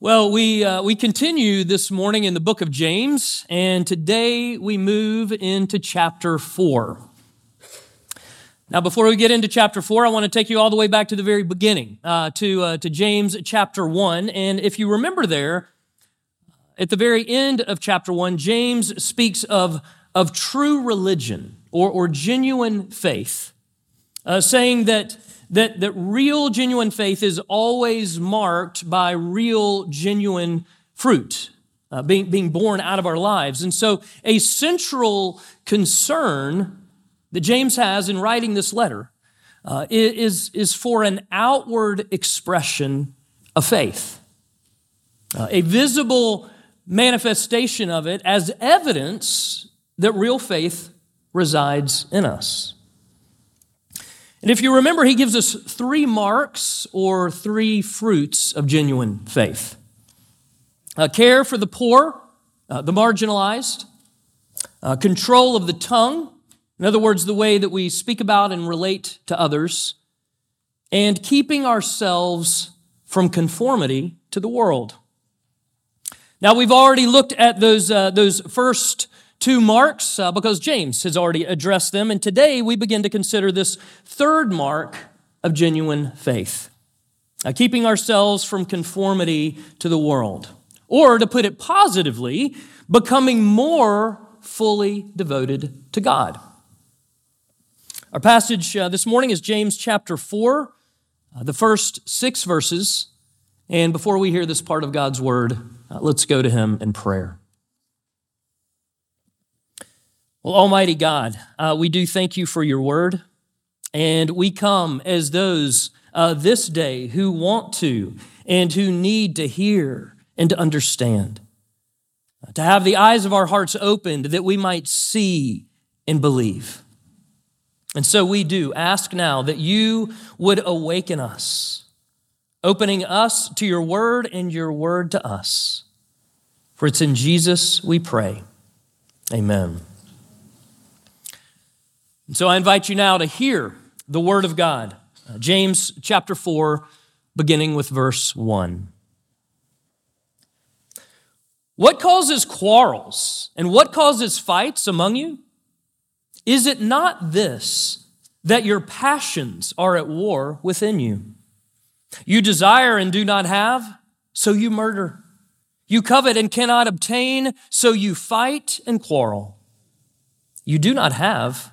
Well, we, uh, we continue this morning in the book of James, and today we move into chapter 4. Now, before we get into chapter 4, I want to take you all the way back to the very beginning, uh, to, uh, to James chapter 1. And if you remember there, at the very end of chapter 1, James speaks of, of true religion or, or genuine faith, uh, saying that that, that real, genuine faith is always marked by real, genuine fruit uh, being, being born out of our lives. And so, a central concern that James has in writing this letter uh, is, is for an outward expression of faith, uh, a visible manifestation of it as evidence that real faith resides in us. And if you remember, he gives us three marks or three fruits of genuine faith uh, care for the poor, uh, the marginalized, uh, control of the tongue, in other words, the way that we speak about and relate to others, and keeping ourselves from conformity to the world. Now, we've already looked at those, uh, those first two marks uh, because James has already addressed them. And today we begin to consider this third mark of genuine faith uh, keeping ourselves from conformity to the world. Or to put it positively, becoming more fully devoted to God. Our passage uh, this morning is James chapter 4, uh, the first six verses. And before we hear this part of God's word, uh, let's go to him in prayer. Well, Almighty God, uh, we do thank you for your word. And we come as those uh, this day who want to and who need to hear and to understand. To have the eyes of our hearts opened that we might see and believe. And so we do ask now that you would awaken us, opening us to your word and your word to us. For it's in Jesus we pray. Amen. And so I invite you now to hear the word of God. Uh, James chapter 4, beginning with verse 1. What causes quarrels and what causes fights among you? Is it not this, that your passions are at war within you? You desire and do not have, so you murder. You covet and cannot obtain, so you fight and quarrel. You do not have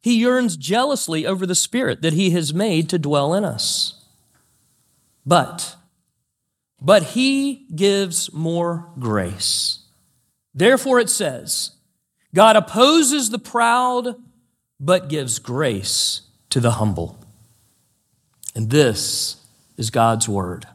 he yearns jealously over the Spirit that He has made to dwell in us. But, but He gives more grace. Therefore, it says, God opposes the proud, but gives grace to the humble. And this is God's word.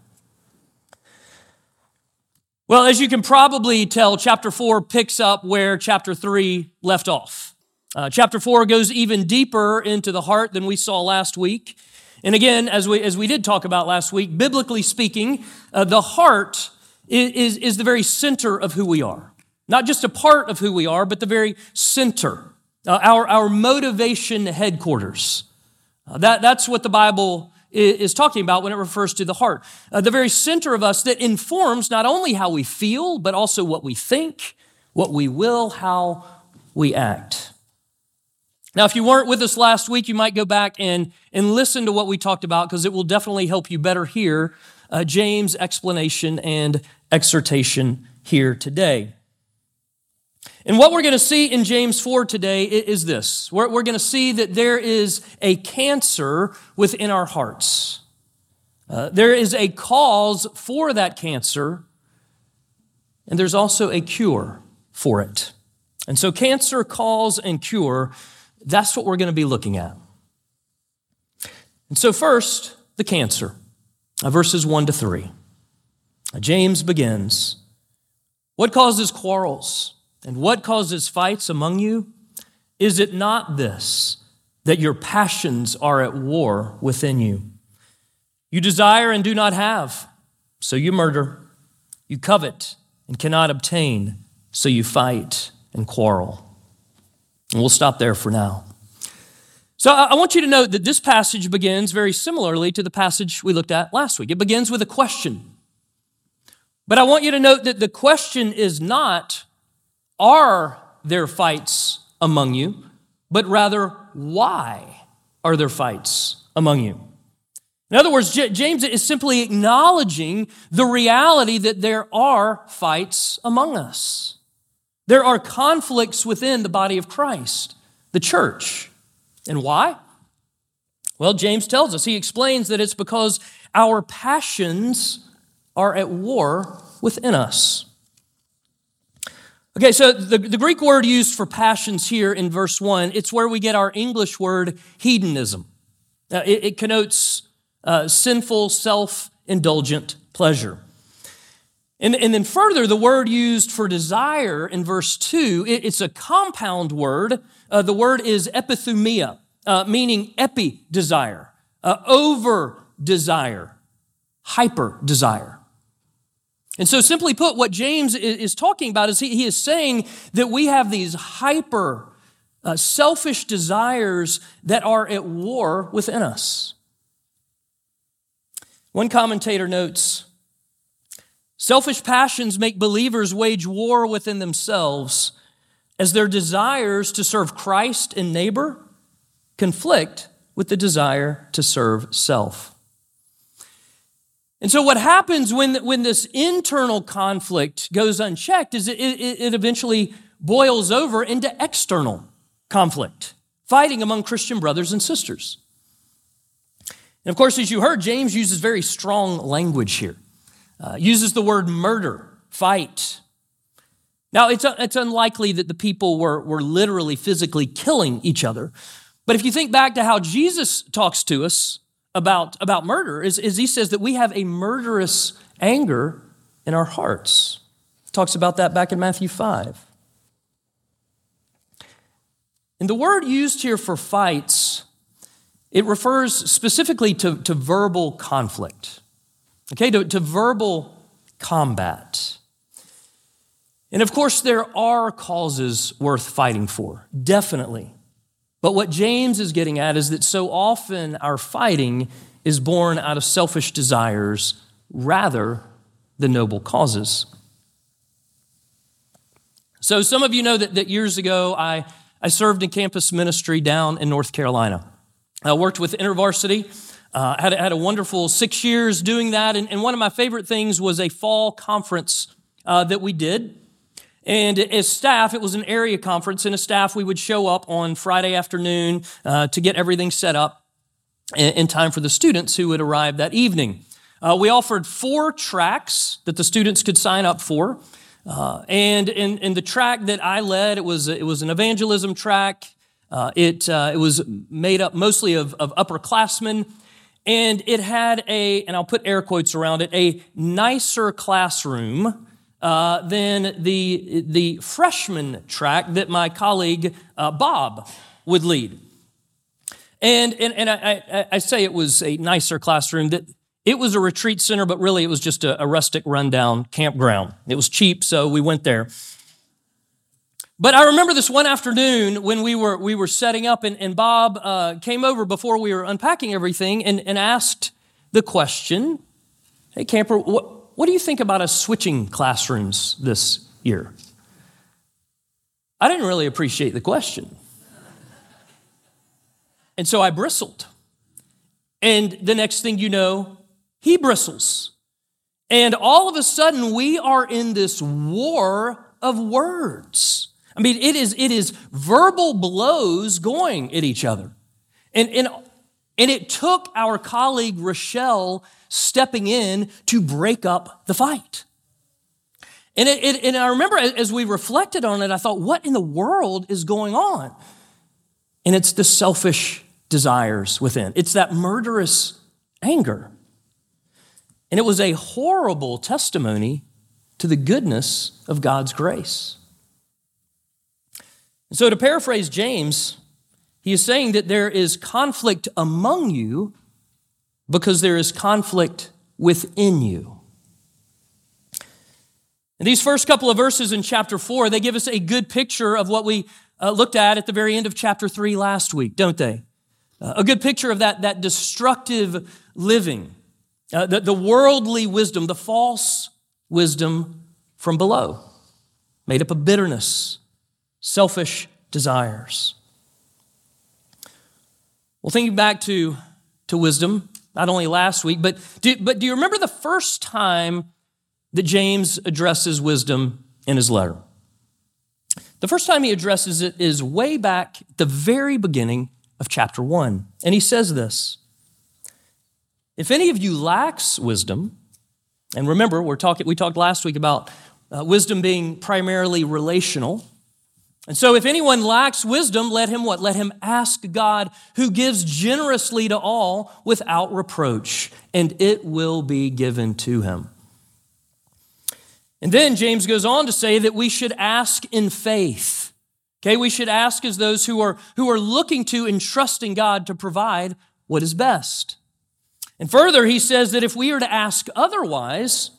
Well, as you can probably tell, chapter 4 picks up where chapter 3 left off. Uh, chapter 4 goes even deeper into the heart than we saw last week. And again, as we, as we did talk about last week, biblically speaking, uh, the heart is, is, is, the very center of who we are. Not just a part of who we are, but the very center, uh, our, our motivation headquarters. Uh, that, that's what the Bible is, is, talking about when it refers to the heart. Uh, the very center of us that informs not only how we feel, but also what we think, what we will, how we act. Now, if you weren't with us last week, you might go back and, and listen to what we talked about because it will definitely help you better hear uh, James' explanation and exhortation here today. And what we're going to see in James 4 today is this we're, we're going to see that there is a cancer within our hearts. Uh, there is a cause for that cancer, and there's also a cure for it. And so, cancer, cause, and cure that's what we're going to be looking at. And so, first, the cancer, uh, verses 1 to 3. Uh, James begins What causes quarrels And what causes fights among you? Is it not this, that your passions are at war within you? You desire and do not have, so you murder. You covet and cannot obtain, so you fight and quarrel. And we'll stop there for now. So I want you to note that this passage begins very similarly to the passage we looked at last week. It begins with a question. But I want you to note that the question is not, are there fights among you? But rather, why are there fights among you? In other words, James is simply acknowledging the reality that there are fights among us. There are conflicts within the body of Christ, the church. And why? Well, James tells us. He explains that it's because our passions are at war within us. Okay, so the, the Greek word used for passions here in verse 1, it's where we get our English word hedonism. Uh, it, it, connotes uh, sinful, self indulgent pleasure. And, and then further, the word used for desire in verse 2, it, it's a compound word. Uh, the word is epithumia, uh, meaning epi desire, uh, over desire, hyper desire. And so, simply put, what James is talking about is he, he is saying that we have these hyper uh, selfish desires that are at war within us. One commentator notes selfish passions make believers wage war within themselves as their desires to serve Christ and neighbor conflict with the desire to serve self. And so, what happens when, when this internal conflict goes unchecked is it, it, it eventually boils over into external conflict, fighting among Christian brothers and sisters. And of course, as you heard, James uses very strong language here, uh, uses the word murder, fight. Now, it's, it's unlikely that the people were, were literally physically killing each other. But if you think back to how Jesus talks to us about, about murder, is, is he says that we have a murderous anger in our hearts. He talks about that back in Matthew 5. And the word used here for fights it refers specifically to, to verbal conflict, okay, to, to verbal combat. And of course, there are causes worth fighting for, definitely. But what James is getting at is that so often our fighting is born out of selfish desires rather than noble causes. So, some of you know that, that years ago I, I served in campus ministry down in North Carolina. I worked with InterVarsity. Uh, had, had a wonderful six years doing that. And, and one of my favorite things was a fall conference uh, that we did. And as staff, it was an area conference, and as staff, we would show up on Friday afternoon uh, to get everything set up in, in, time for the students who would arrive that evening. Uh, we offered four tracks that the students could sign up for. Uh, and in, in the track that I led, it was, it was an evangelism track. Uh, it, it was made up mostly of, of upperclassmen, and it had a, and I'll put air quotes around it, a nicer classroom uh, than the, the freshman track that my colleague uh, Bob would lead. And, and, and I, I, say it was a nicer classroom, that it was a retreat center, but really it was just a, a rustic rundown campground. It was cheap, so we went there. But I remember this one afternoon when we were, we were setting up, and, and Bob uh, came over before we were unpacking everything and, and asked the question Hey, camper, what, what do you think about us switching classrooms this year? I didn't really appreciate the question. And so I bristled. And the next thing you know, he bristles. And all of a sudden, we are in this war of words. I mean, it is, it is verbal blows going at each other. And, and, and it took our colleague Rochelle stepping in to break up the fight. And, it, it, and I remember as we reflected on it, I thought, what in the world is going on? And it's the selfish desires within, it's that murderous anger. And it was a horrible testimony to the goodness of God's grace. So, to paraphrase James, he is saying that there is conflict among you because there is conflict within you. And these first couple of verses in chapter 4, they give us a good picture of what we uh, looked at at the very end of chapter 3 last week, don't they? Uh, a good picture of that, that destructive living, uh, the, the worldly wisdom, the false wisdom from below, made up of bitterness, selfish desires. Well, thinking back to, to wisdom, not only last week, but do, but do you remember the first time that James addresses wisdom in his letter? The first time he addresses it is way back at the very beginning of chapter 1. And he says this If any of you lacks wisdom, and remember, we're talking, we talked last week about uh, wisdom being primarily relational. And so, if anyone lacks wisdom, let him what? Let him ask God, who gives generously to all without reproach, and it will be given to him. And then James goes on to say that we should ask in faith. Okay, we should ask as those who are, who are looking to and trusting God to provide what is best. And further, he says that if we are to ask otherwise,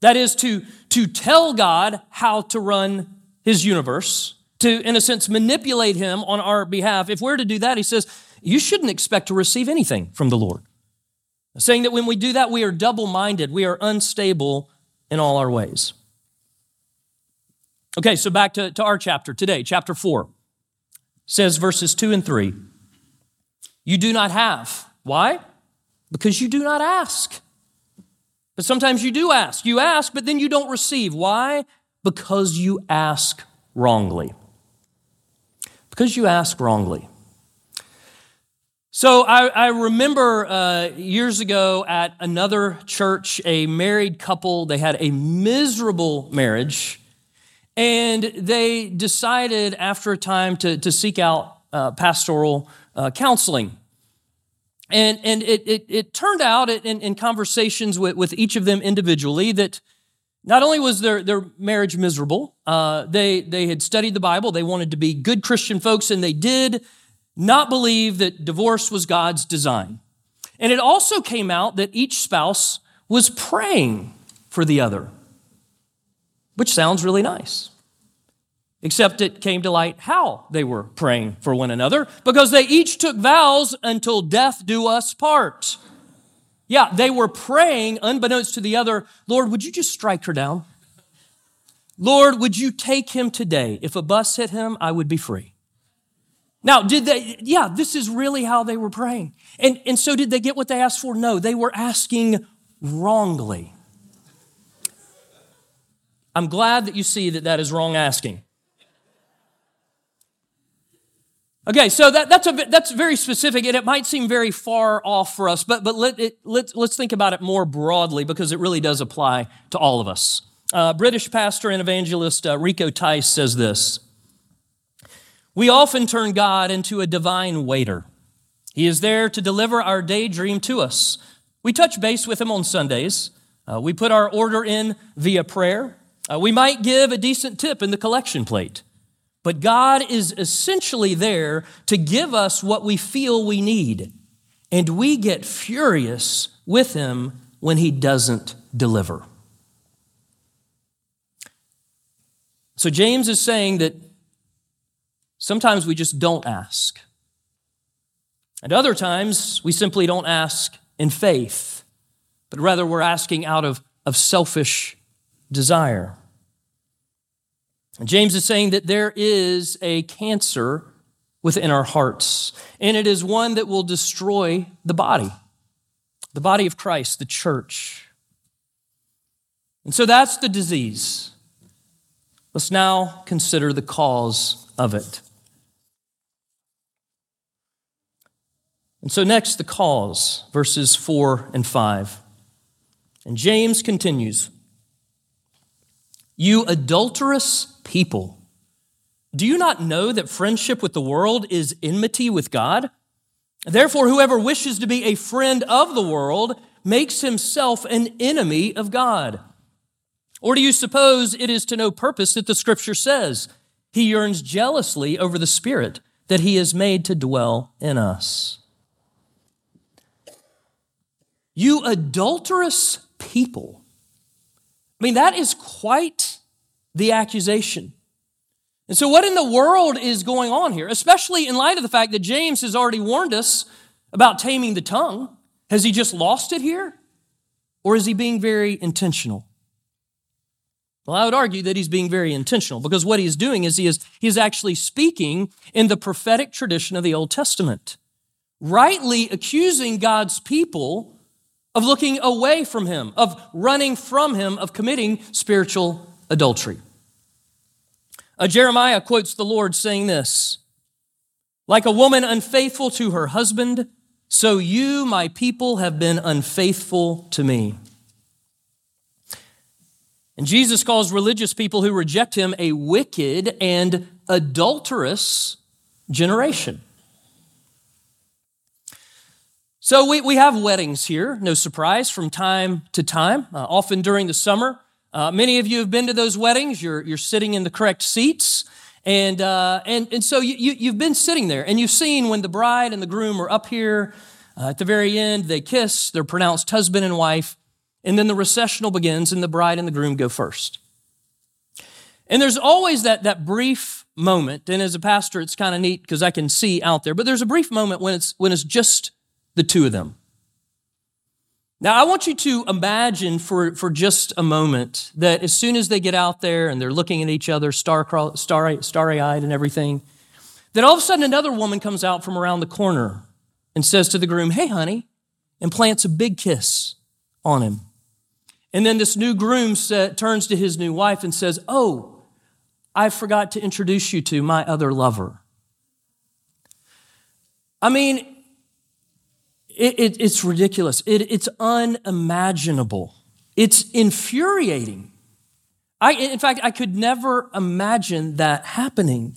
that is to, to tell God how to run his universe, to, in a sense, manipulate him on our behalf. If we're to do that, he says, you shouldn't expect to receive anything from the Lord. Saying that when we do that, we are double minded, we are unstable in all our ways. Okay, so back to, to our chapter today, chapter 4 says verses 2 and 3. You do not have. Why? Because you do not ask. But sometimes you do ask. You ask, but then you don't receive. Why? Because you ask wrongly. Because you ask wrongly. So I, I remember uh, years ago at another church, a married couple, they had a miserable marriage, and they decided after a time to, to seek out uh, pastoral uh, counseling. And, and it, it, it turned out in, in conversations with, with each of them individually that not only was their, their marriage miserable, uh, they, they had studied the Bible, they wanted to be good Christian folks, and they did not believe that divorce was God's design. And it also came out that each spouse was praying for the other, which sounds really nice. Except it came to light how they were praying for one another because they each took vows until death do us part. Yeah, they were praying, unbeknownst to the other, Lord, would you just strike her down? Lord, would you take him today? If a bus hit him, I would be free. Now, did they, yeah, this is really how they were praying. And, and so did they get what they asked for? No, they were asking wrongly. I'm glad that you see that that is wrong asking. Okay, so that, that's, a, that's very specific, and it might seem very far off for us, but, but let it, let's, let's think about it more broadly because it really does apply to all of us. Uh, British pastor and evangelist uh, Rico Tice says this We often turn God into a divine waiter. He is there to deliver our daydream to us. We touch base with him on Sundays. Uh, we put our order in via prayer. Uh, we might give a decent tip in the collection plate. But God is essentially there to give us what we feel we need. And we get furious with Him when He doesn't deliver. So James is saying that sometimes we just don't ask. And other times we simply don't ask in faith, but rather we're asking out of, of selfish desire. James is saying that there is a cancer within our hearts, and it is one that will destroy the body, the body of Christ, the church. And so that's the disease. Let's now consider the cause of it. And so, next, the cause, verses 4 and 5. And James continues You adulterous people. Do you not know that friendship with the world is enmity with God? Therefore, whoever wishes to be a friend of the world makes himself an enemy of God. Or do you suppose it is to no purpose that the scripture says, He yearns jealously over the Spirit that He has made to dwell in us. You adulterous people. I mean, that is quite the accusation. And so, what in the world is going on here, especially in light of the fact that James has already warned us about taming the tongue? Has he just lost it here? Or is he being very intentional? Well, I would argue that he's being very intentional because what he's doing is he is, he is actually speaking in the prophetic tradition of the Old Testament, rightly accusing God's people of looking away from him, of running from him, of committing spiritual adultery. Jeremiah quotes the Lord saying this Like a woman unfaithful to her husband, so you, my people, have been unfaithful to me. And Jesus calls religious people who reject him a wicked and adulterous generation. So we, we have weddings here, no surprise, from time to time, uh, often during the summer. Uh, many of you have been to those weddings. You're, you're sitting in the correct seats. And, uh, and, and so you, you, have been sitting there and you've seen when the bride and the groom are up here uh, at the very end, they kiss, they're pronounced husband and wife, and then the recessional begins and the bride and the groom go first. And there's always that, that brief moment, and as a pastor, it's kind of neat because I can see out there, but there's a brief moment when it's, when it's just the two of them. Now, I want you to imagine for, for just a moment that as soon as they get out there and they're looking at each other, star, starry, starry eyed and everything, that all of a sudden another woman comes out from around the corner and says to the groom, Hey, honey, and plants a big kiss on him. And then this new groom turns to his new wife and says, Oh, I forgot to introduce you to my other lover. I mean, it, it, it's ridiculous. It, it's unimaginable. It's infuriating. I, in fact, I could never imagine that happening.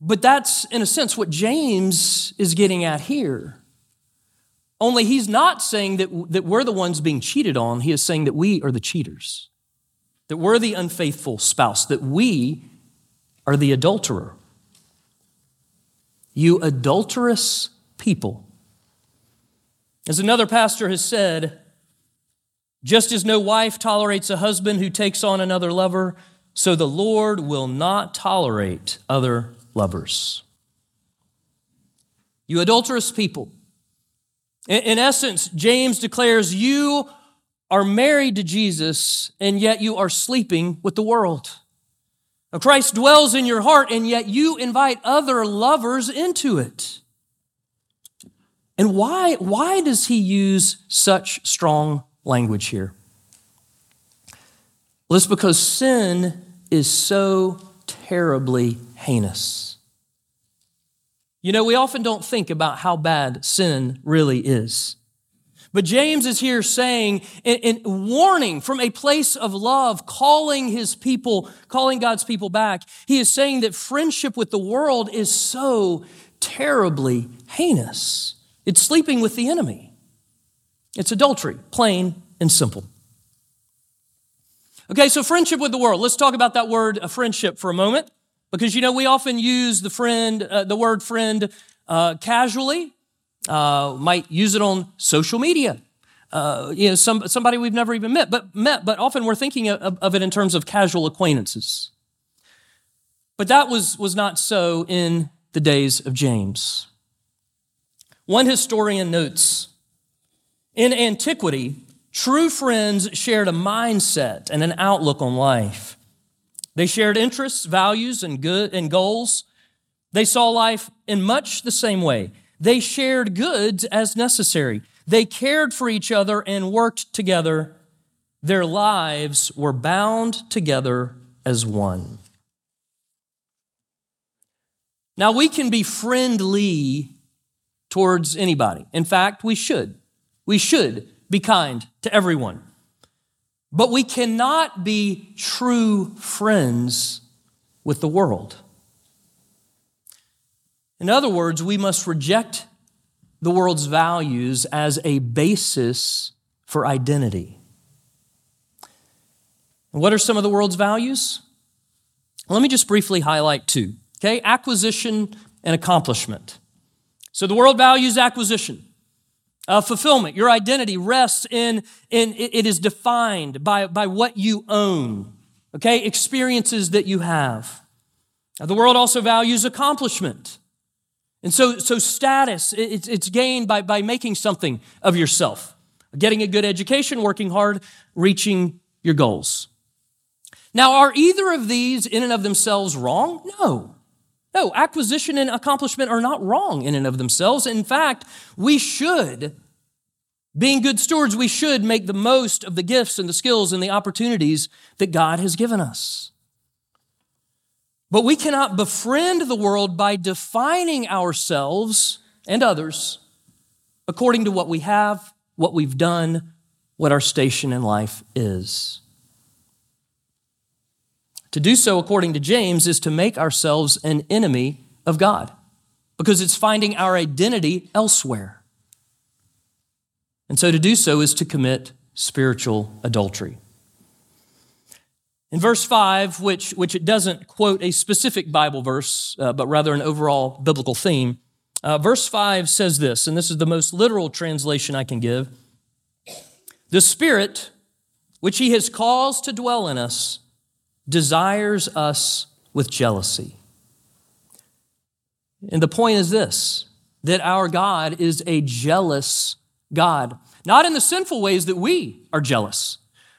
But that's, in a sense, what James is getting at here. Only he's not saying that, that we're the ones being cheated on. He is saying that we are the cheaters, that we're the unfaithful spouse, that we are the adulterer. You adulterous people. As another pastor has said, just as no wife tolerates a husband who takes on another lover, so the Lord will not tolerate other lovers. You adulterous people. In essence, James declares you are married to Jesus, and yet you are sleeping with the world. Christ dwells in your heart, and yet you invite other lovers into it. And why, why does he use such strong language here? Well, it's because sin is so terribly heinous. You know, we often don't think about how bad sin really is. But James is here saying and, warning from a place of love, calling his people, calling God's people back. He is saying that friendship with the world is so terribly heinous. It's sleeping with the enemy. It's adultery, plain and simple. Okay, so friendship with the world. Let's talk about that word uh, friendship for a moment, because you know we often use the friend, uh, the word friend, uh, casually. Uh, might use it on social media. Uh, you know, some, somebody we've never even met, but met, but often we're thinking of, of it in terms of casual acquaintances. But that was was not so in the days of James. One historian notes In antiquity, true friends shared a mindset and an outlook on life. They shared interests, values, and, good, and goals. They saw life in much the same way. They shared goods as necessary. They cared for each other and worked together. Their lives were bound together as one. Now, we can be friendly towards anybody. In fact, we should. We should be kind to everyone. But we cannot be true friends with the world. In other words, we must reject the world's values as a basis for identity. What are some of the world's values? Let me just briefly highlight two. Okay, acquisition and accomplishment. So the world values acquisition. Uh, fulfillment, your identity rests in, in it is defined by, by what you own, okay? Experiences that you have. Now, the world also values accomplishment. And so, so status, it's, it's gained by, by making something of yourself, getting a good education, working hard, reaching your goals. Now, are either of these in and of themselves wrong? No. No, acquisition and accomplishment are not wrong in and of themselves. In fact, we should, being good stewards, we should make the most of the gifts and the skills and the opportunities that God has given us. But we cannot befriend the world by defining ourselves and others according to what we have, what we've done, what our station in life is. To do so, according to James, is to make ourselves an enemy of God because it's finding our identity elsewhere. And so to do so is to commit spiritual adultery. In verse 5, which, which it doesn't quote a specific Bible verse, uh, but rather an overall biblical theme, uh, verse 5 says this, and this is the most literal translation I can give The Spirit, which He has caused to dwell in us, desires us with jealousy. And the point is this that our God is a jealous God, not in the sinful ways that we are jealous,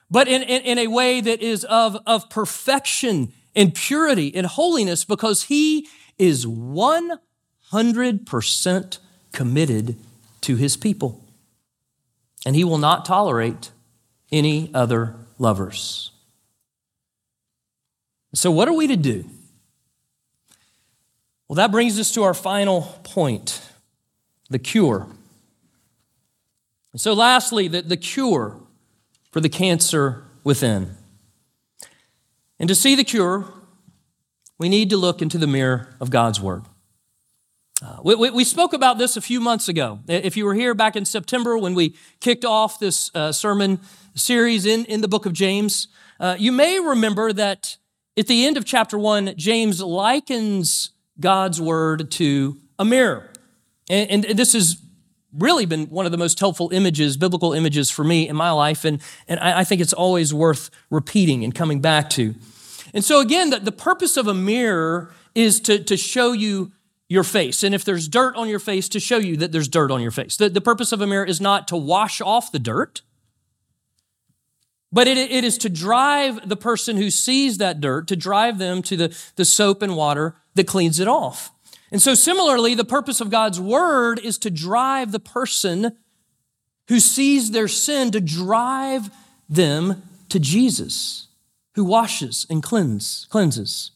but in, in, in, a way that is of, of perfection and purity and holiness because He is 100% committed to His people. And He will not tolerate any other lovers. So, what are we to do? Well, that brings us to our final point the cure. And so, lastly, the, the cure for the cancer within. And to see the cure, we need to look into the mirror of God's Word. Uh, we, we, we, spoke about this a few months ago. If you were here back in September when we kicked off this uh, sermon series in, in the book of James, uh, you may remember that at the end of chapter one, James likens God's word to a mirror. And, and, this has really been one of the most helpful images, biblical images for me in my life. And, and I, I think it's always worth repeating and coming back to. And so, again, the, the purpose of a mirror is to, to show you your face. And if there's dirt on your face, to show you that there's dirt on your face. The, the purpose of a mirror is not to wash off the dirt, but it, it is to drive the person who sees that dirt, to drive them to the, the soap and water that cleans it off. And so, similarly, the purpose of God's word is to drive the person who sees their sin, to drive them to Jesus, who washes and cleanse, cleanses.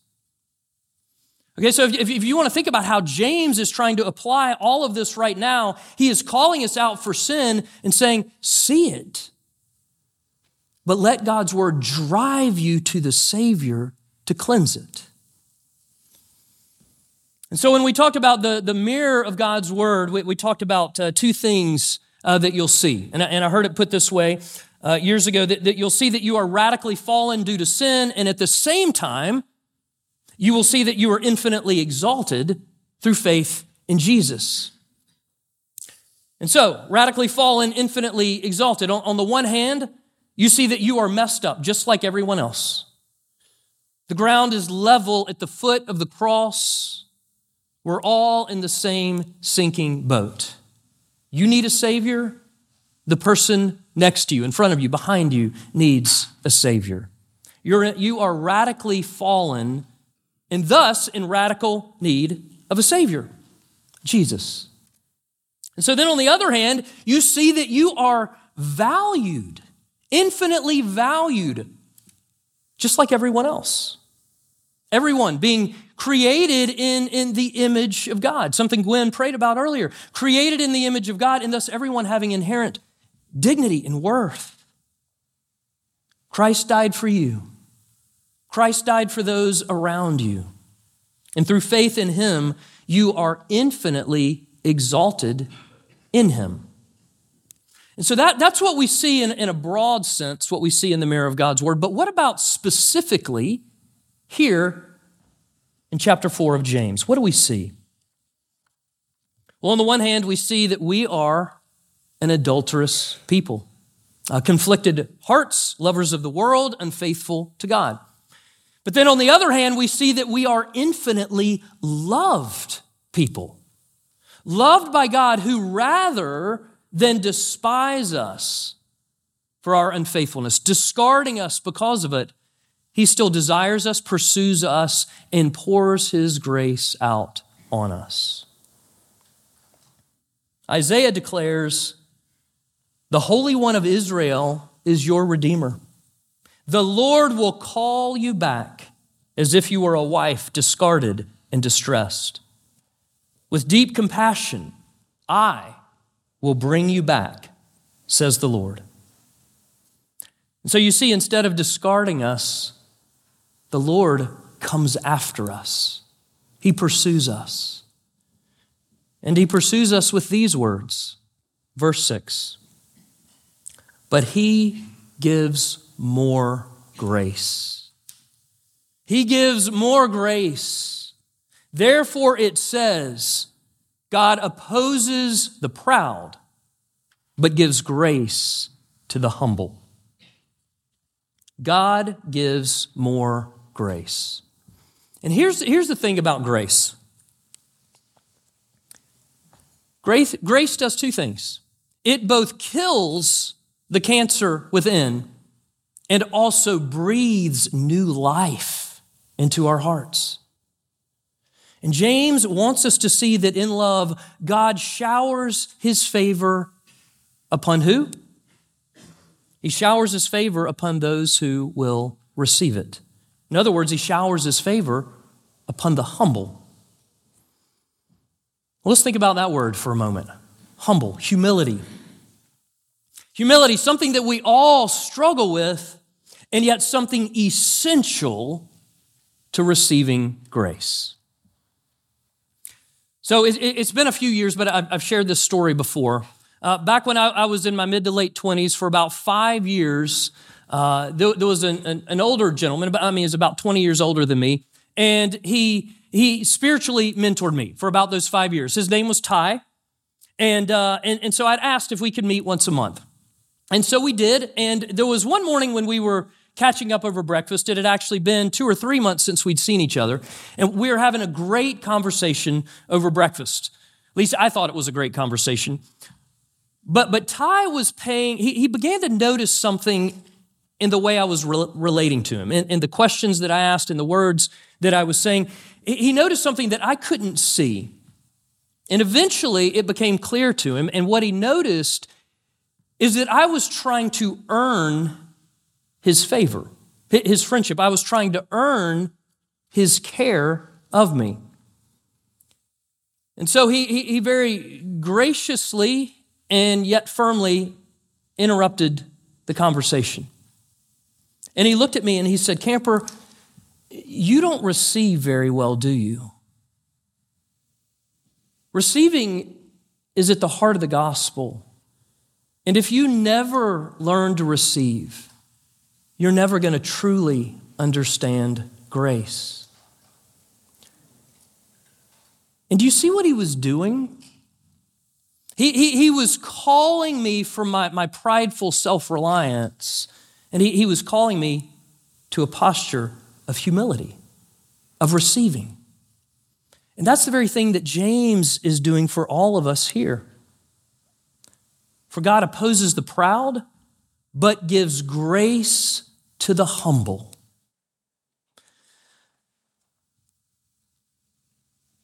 Okay, so if, if you want to think about how James is trying to apply all of this right now, he is calling us out for sin and saying, See it but let God's word drive you to the Savior to cleanse it. And so when we talked about the, the mirror of God's word, we, we talked about uh, two things uh, that you'll see. And I, and I heard it put this way uh, years ago that, that you'll see that you are radically fallen due to sin, and at the same time, you will see that you are infinitely exalted through faith in Jesus. And so, radically fallen, infinitely exalted. On, on the one hand, you see that you are messed up just like everyone else. The ground is level at the foot of the cross. We're all in the same sinking boat. You need a Savior. The person next to you, in front of you, behind you, needs a Savior. You're, you are radically fallen and thus in radical need of a Savior, Jesus. And so then, on the other hand, you see that you are valued infinitely valued, just like everyone else. Everyone being created in, in the image of God, something Gwen prayed about earlier. Created in the image of God, and thus everyone having inherent dignity and worth. Christ died for you. Christ died for those around you. And through faith in him, you are infinitely exalted in him. And so that, that's what we see in, in a broad sense, what we see in the mirror of God's word. But what about specifically here in chapter 4 of James, what do we see? Well, on the one hand, we see that we are an adulterous people, uh, conflicted hearts, lovers of the world, unfaithful to God. But then on the other hand, we see that we are infinitely loved people, loved by God who rather than despise us for our unfaithfulness, discarding us because of it, he still desires us, pursues us, and pours his grace out on us. Isaiah declares, The Holy One of Israel is your Redeemer. The Lord will call you back as if you were a wife discarded and distressed. With deep compassion, I will bring you back, says the Lord. And so you see, instead of discarding us, the Lord comes after us. He pursues us. And he pursues us with these words. Verse 6 But he gives more grace. He gives more grace. Therefore, it says, God opposes the proud, but gives grace to the humble. God gives more grace. And here's, here's the thing about grace grace, grace does two things it both kills the cancer within and also breathes new life into our hearts. And James wants us to see that in love, God showers his favor upon who? He showers his favor upon those who will receive it. In other words, he showers his favor upon the humble. Well, let's think about that word for a moment humble, humility. Humility, something that we all struggle with and yet something essential to receiving grace. So it's been a few years, but I've shared this story before. Uh, back when I, was in my mid to late 20s, for about five years, uh, there, was an, an, older gentleman, I mean, he's about 20 years older than me, and he, he spiritually mentored me for about those five years. His name was Ty, and, uh, and, and so I'd asked if we could meet once a month. And so we did, and there was one morning when we were catching up over breakfast. It had actually been two or three months since we'd seen each other. And we were having a great conversation over breakfast. At least I thought it was a great conversation. But, but Ty was paying, he, he began to notice something in the way I was re- relating to him, in, in the questions that I asked, in the words that I was saying. He noticed something that I couldn't see. And eventually it became clear to him. And what he noticed is that I was trying to earn his favor, his friendship. I was trying to earn his care of me. And so he, he, he very graciously and yet firmly interrupted the conversation. And he looked at me and he said, Camper, you don't receive very well, do you? Receiving is at the heart of the gospel. And if you never learn to receive, you're never going to truly understand grace. And do you see what he was doing? He, he, he was calling me from my, my prideful self reliance, and he, he was calling me to a posture of humility, of receiving. And that's the very thing that James is doing for all of us here. For God opposes the proud, but gives grace to the humble.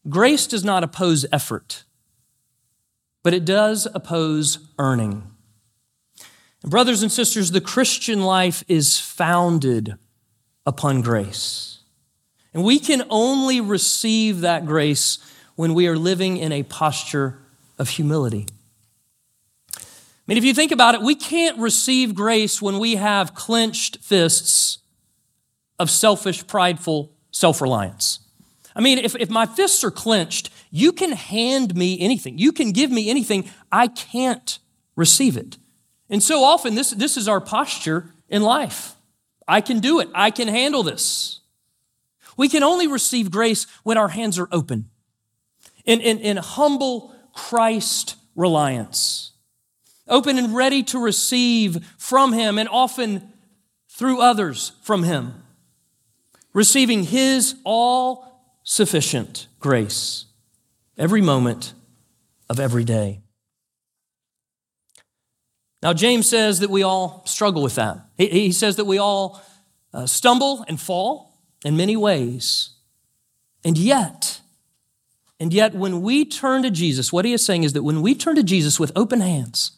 Grace does not oppose effort, but it does oppose earning. And brothers and sisters, the Christian life is founded upon grace. And we can only receive that grace when we are living in a posture of humility. I mean, if you think about it, we can't receive grace when we have clenched fists of selfish, prideful self reliance. I mean, if, if my fists are clenched, you can hand me anything, you can give me anything, I can't receive it. And so often, this, this is our posture in life. I can do it, I can handle this. We can only receive grace when our hands are open in, in, in humble Christ reliance, open and ready to receive from Him and often through others from Him, receiving His all sufficient grace every moment of every day. Now, James says that we all struggle with that. He, says that we all uh, stumble and fall in many ways. And yet, and yet, when we turn to Jesus, what he is saying is that when we turn to Jesus with open hands,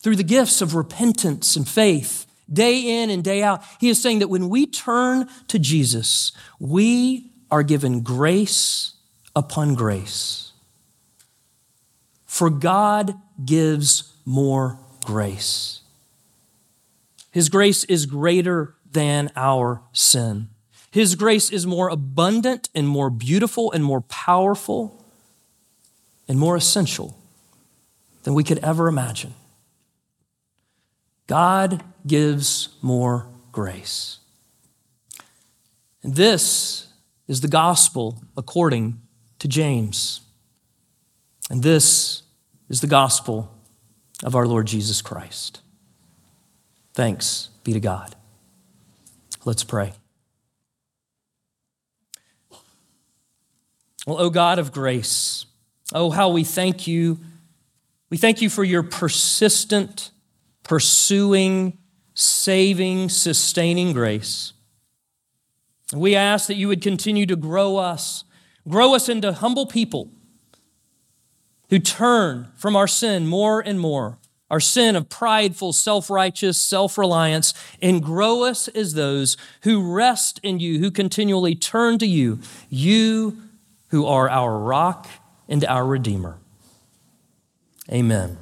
through the gifts of repentance and faith, day in and day out, he is saying that when we turn to Jesus, we are given grace upon grace. For God gives more grace. His grace is greater than our sin. His grace is more abundant and more beautiful and more powerful and more essential than we could ever imagine. God gives more grace. And this is the gospel according to James. And this is the gospel of our Lord Jesus Christ. Thanks be to God. Let's pray. Well, O God of grace, oh, how we thank you. We thank you for your persistent, pursuing, saving, sustaining grace. We ask that you would continue to grow us, grow us into humble people who turn from our sin more and more, our sin of prideful, self righteous, self reliance, and grow us as those who rest in you, who continually turn to you, you who are our rock and our Redeemer. Amen.